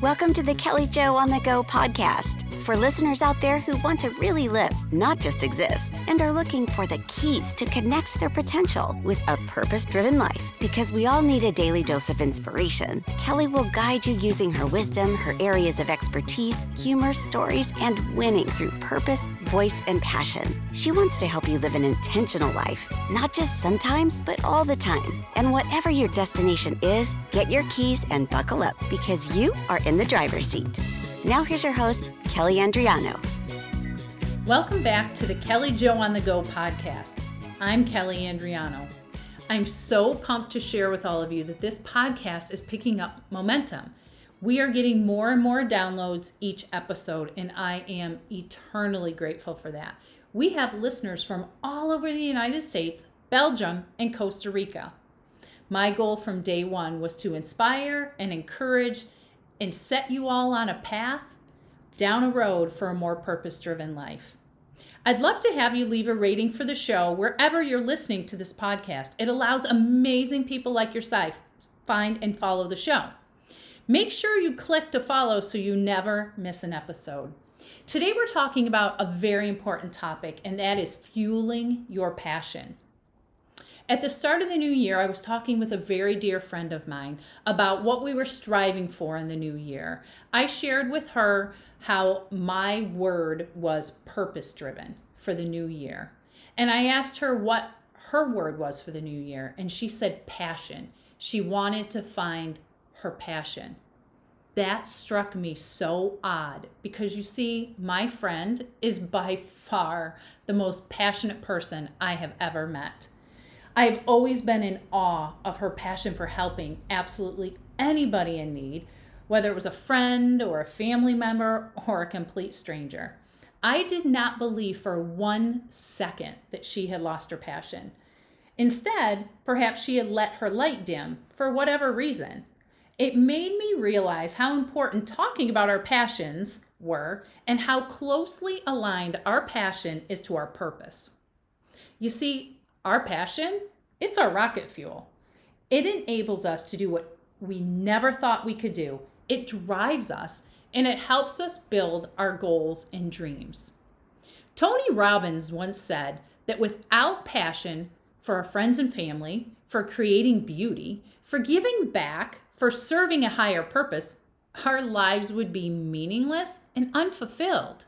Welcome to the Kelly Joe on the Go podcast for listeners out there who want to really live, not just exist, and are looking for the keys to connect their potential with a purpose driven life. Because we all need a daily dose of inspiration, Kelly will guide you using her wisdom, her areas of expertise, humor, stories, and winning through purpose, voice, and passion. She wants to help you live an intentional life, not just sometimes, but all the time. And whatever your destination is, get your keys and buckle up because you are in the driver's seat. Now, here's your host, Kelly Andriano. Welcome back to the Kelly Joe on the Go podcast. I'm Kelly Andriano. I'm so pumped to share with all of you that this podcast is picking up momentum. We are getting more and more downloads each episode, and I am eternally grateful for that. We have listeners from all over the United States, Belgium, and Costa Rica. My goal from day one was to inspire and encourage and set you all on a path down a road for a more purpose driven life. I'd love to have you leave a rating for the show wherever you're listening to this podcast. It allows amazing people like yourself find and follow the show. Make sure you click to follow so you never miss an episode. Today, we're talking about a very important topic, and that is fueling your passion. At the start of the new year, I was talking with a very dear friend of mine about what we were striving for in the new year. I shared with her how my word was purpose driven for the new year. And I asked her what her word was for the new year, and she said passion. She wanted to find her passion. That struck me so odd because you see, my friend is by far the most passionate person I have ever met. I've always been in awe of her passion for helping absolutely anybody in need, whether it was a friend or a family member or a complete stranger. I did not believe for one second that she had lost her passion. Instead, perhaps she had let her light dim for whatever reason. It made me realize how important talking about our passions were and how closely aligned our passion is to our purpose. You see, our passion, it's our rocket fuel. It enables us to do what we never thought we could do. It drives us and it helps us build our goals and dreams. Tony Robbins once said that without passion for our friends and family, for creating beauty, for giving back, for serving a higher purpose, our lives would be meaningless and unfulfilled.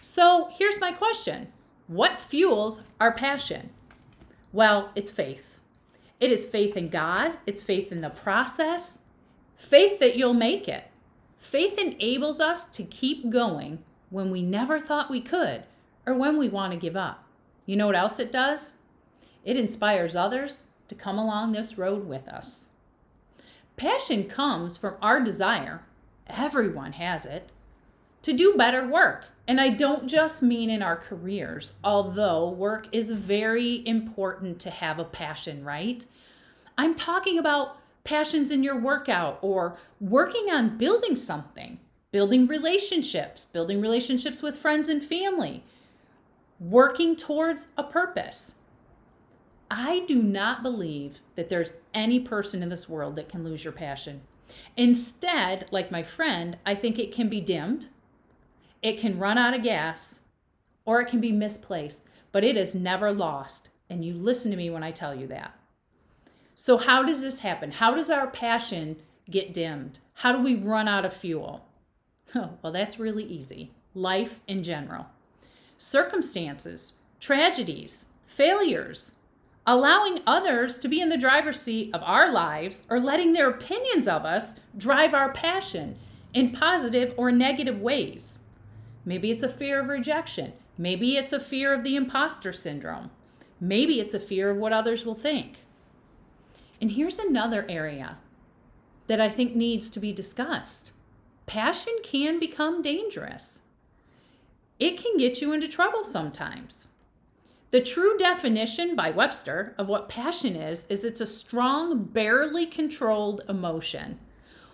So here's my question what fuels our passion? Well, it's faith. It is faith in God, it's faith in the process, faith that you'll make it. Faith enables us to keep going when we never thought we could or when we want to give up. You know what else it does? It inspires others to come along this road with us. Passion comes from our desire, everyone has it, to do better work and I don't just mean in our careers, although work is very important to have a passion, right? I'm talking about passions in your workout or working on building something, building relationships, building relationships with friends and family, working towards a purpose. I do not believe that there's any person in this world that can lose your passion. Instead, like my friend, I think it can be dimmed it can run out of gas or it can be misplaced, but it is never lost. And you listen to me when I tell you that. So, how does this happen? How does our passion get dimmed? How do we run out of fuel? Oh, well, that's really easy. Life in general, circumstances, tragedies, failures, allowing others to be in the driver's seat of our lives or letting their opinions of us drive our passion in positive or negative ways. Maybe it's a fear of rejection. Maybe it's a fear of the imposter syndrome. Maybe it's a fear of what others will think. And here's another area that I think needs to be discussed passion can become dangerous, it can get you into trouble sometimes. The true definition by Webster of what passion is is it's a strong, barely controlled emotion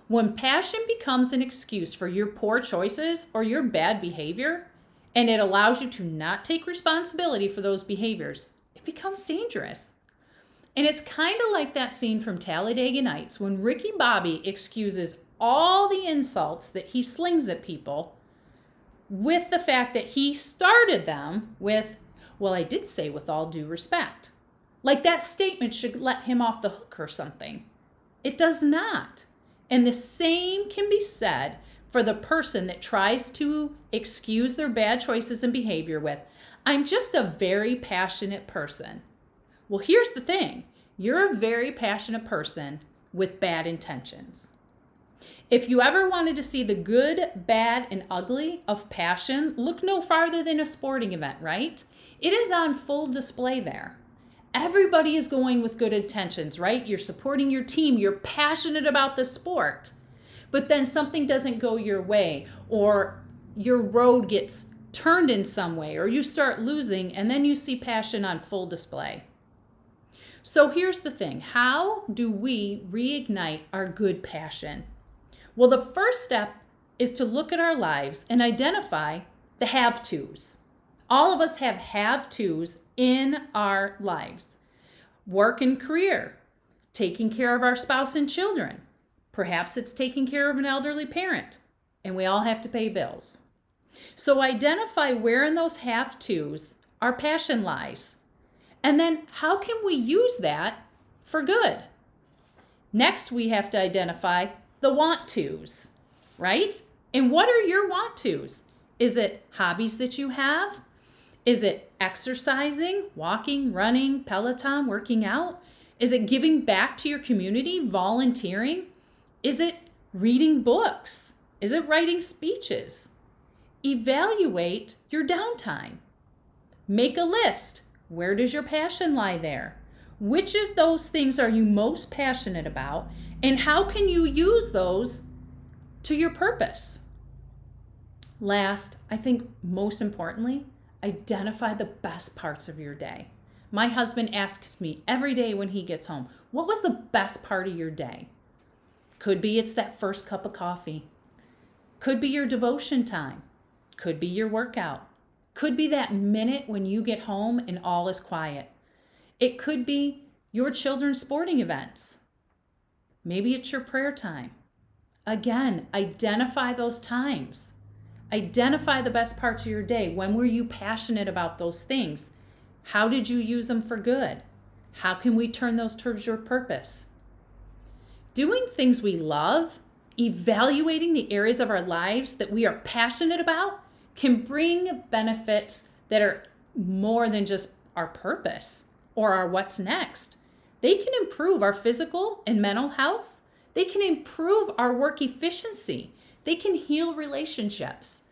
when passion becomes an excuse for your poor choices or your bad behavior, and it allows you to not take responsibility for those behaviors, it becomes dangerous. And it's kind of like that scene from Talladega Nights when Ricky Bobby excuses all the insults that he slings at people with the fact that he started them with, well, I did say with all due respect. Like that statement should let him off the hook or something. It does not. And the same can be said for the person that tries to excuse their bad choices and behavior with, I'm just a very passionate person. Well, here's the thing you're a very passionate person with bad intentions. If you ever wanted to see the good, bad, and ugly of passion, look no farther than a sporting event, right? It is on full display there. Everybody is going with good intentions, right? You're supporting your team, you're passionate about the sport, but then something doesn't go your way, or your road gets turned in some way, or you start losing, and then you see passion on full display. So here's the thing how do we reignite our good passion? Well, the first step is to look at our lives and identify the have tos. All of us have have tos in our lives work and career, taking care of our spouse and children. Perhaps it's taking care of an elderly parent, and we all have to pay bills. So identify where in those have tos our passion lies. And then how can we use that for good? Next, we have to identify the want tos, right? And what are your want tos? Is it hobbies that you have? Is it exercising, walking, running, Peloton, working out? Is it giving back to your community, volunteering? Is it reading books? Is it writing speeches? Evaluate your downtime. Make a list. Where does your passion lie there? Which of those things are you most passionate about? And how can you use those to your purpose? Last, I think most importantly, identify the best parts of your day. My husband asks me every day when he gets home, What was the best part of your day? Could be it's that first cup of coffee. Could be your devotion time. Could be your workout. Could be that minute when you get home and all is quiet. It could be your children's sporting events. Maybe it's your prayer time. Again, identify those times. Identify the best parts of your day. When were you passionate about those things? How did you use them for good? How can we turn those towards your purpose? Doing things we love, evaluating the areas of our lives that we are passionate about, can bring benefits that are more than just our purpose or our what's next. They can improve our physical and mental health. They can improve our work efficiency. They can heal relationships.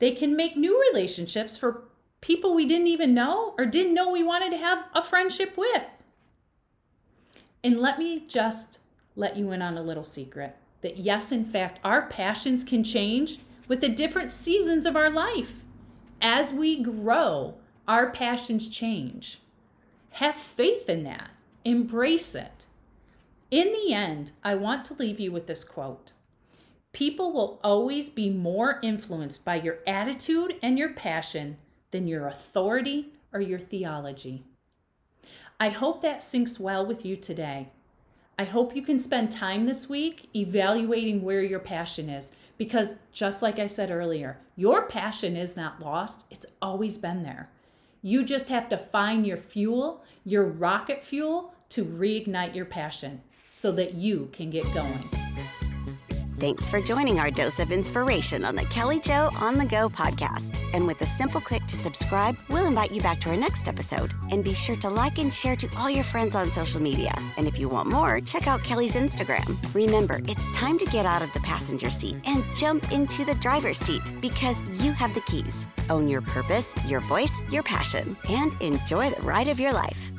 They can make new relationships for people we didn't even know or didn't know we wanted to have a friendship with. And let me just let you in on a little secret that yes, in fact, our passions can change with the different seasons of our life. As we grow, our passions change. Have faith in that, embrace it. In the end, I want to leave you with this quote People will always be more influenced by your attitude and your passion than your authority or your theology. I hope that sinks well with you today. I hope you can spend time this week evaluating where your passion is because, just like I said earlier, your passion is not lost, it's always been there. You just have to find your fuel, your rocket fuel, to reignite your passion so that you can get going. Thanks for joining our dose of inspiration on the Kelly Joe On the Go podcast. And with a simple click to subscribe, we'll invite you back to our next episode. And be sure to like and share to all your friends on social media. And if you want more, check out Kelly's Instagram. Remember, it's time to get out of the passenger seat and jump into the driver's seat because you have the keys. Own your purpose, your voice, your passion, and enjoy the ride of your life.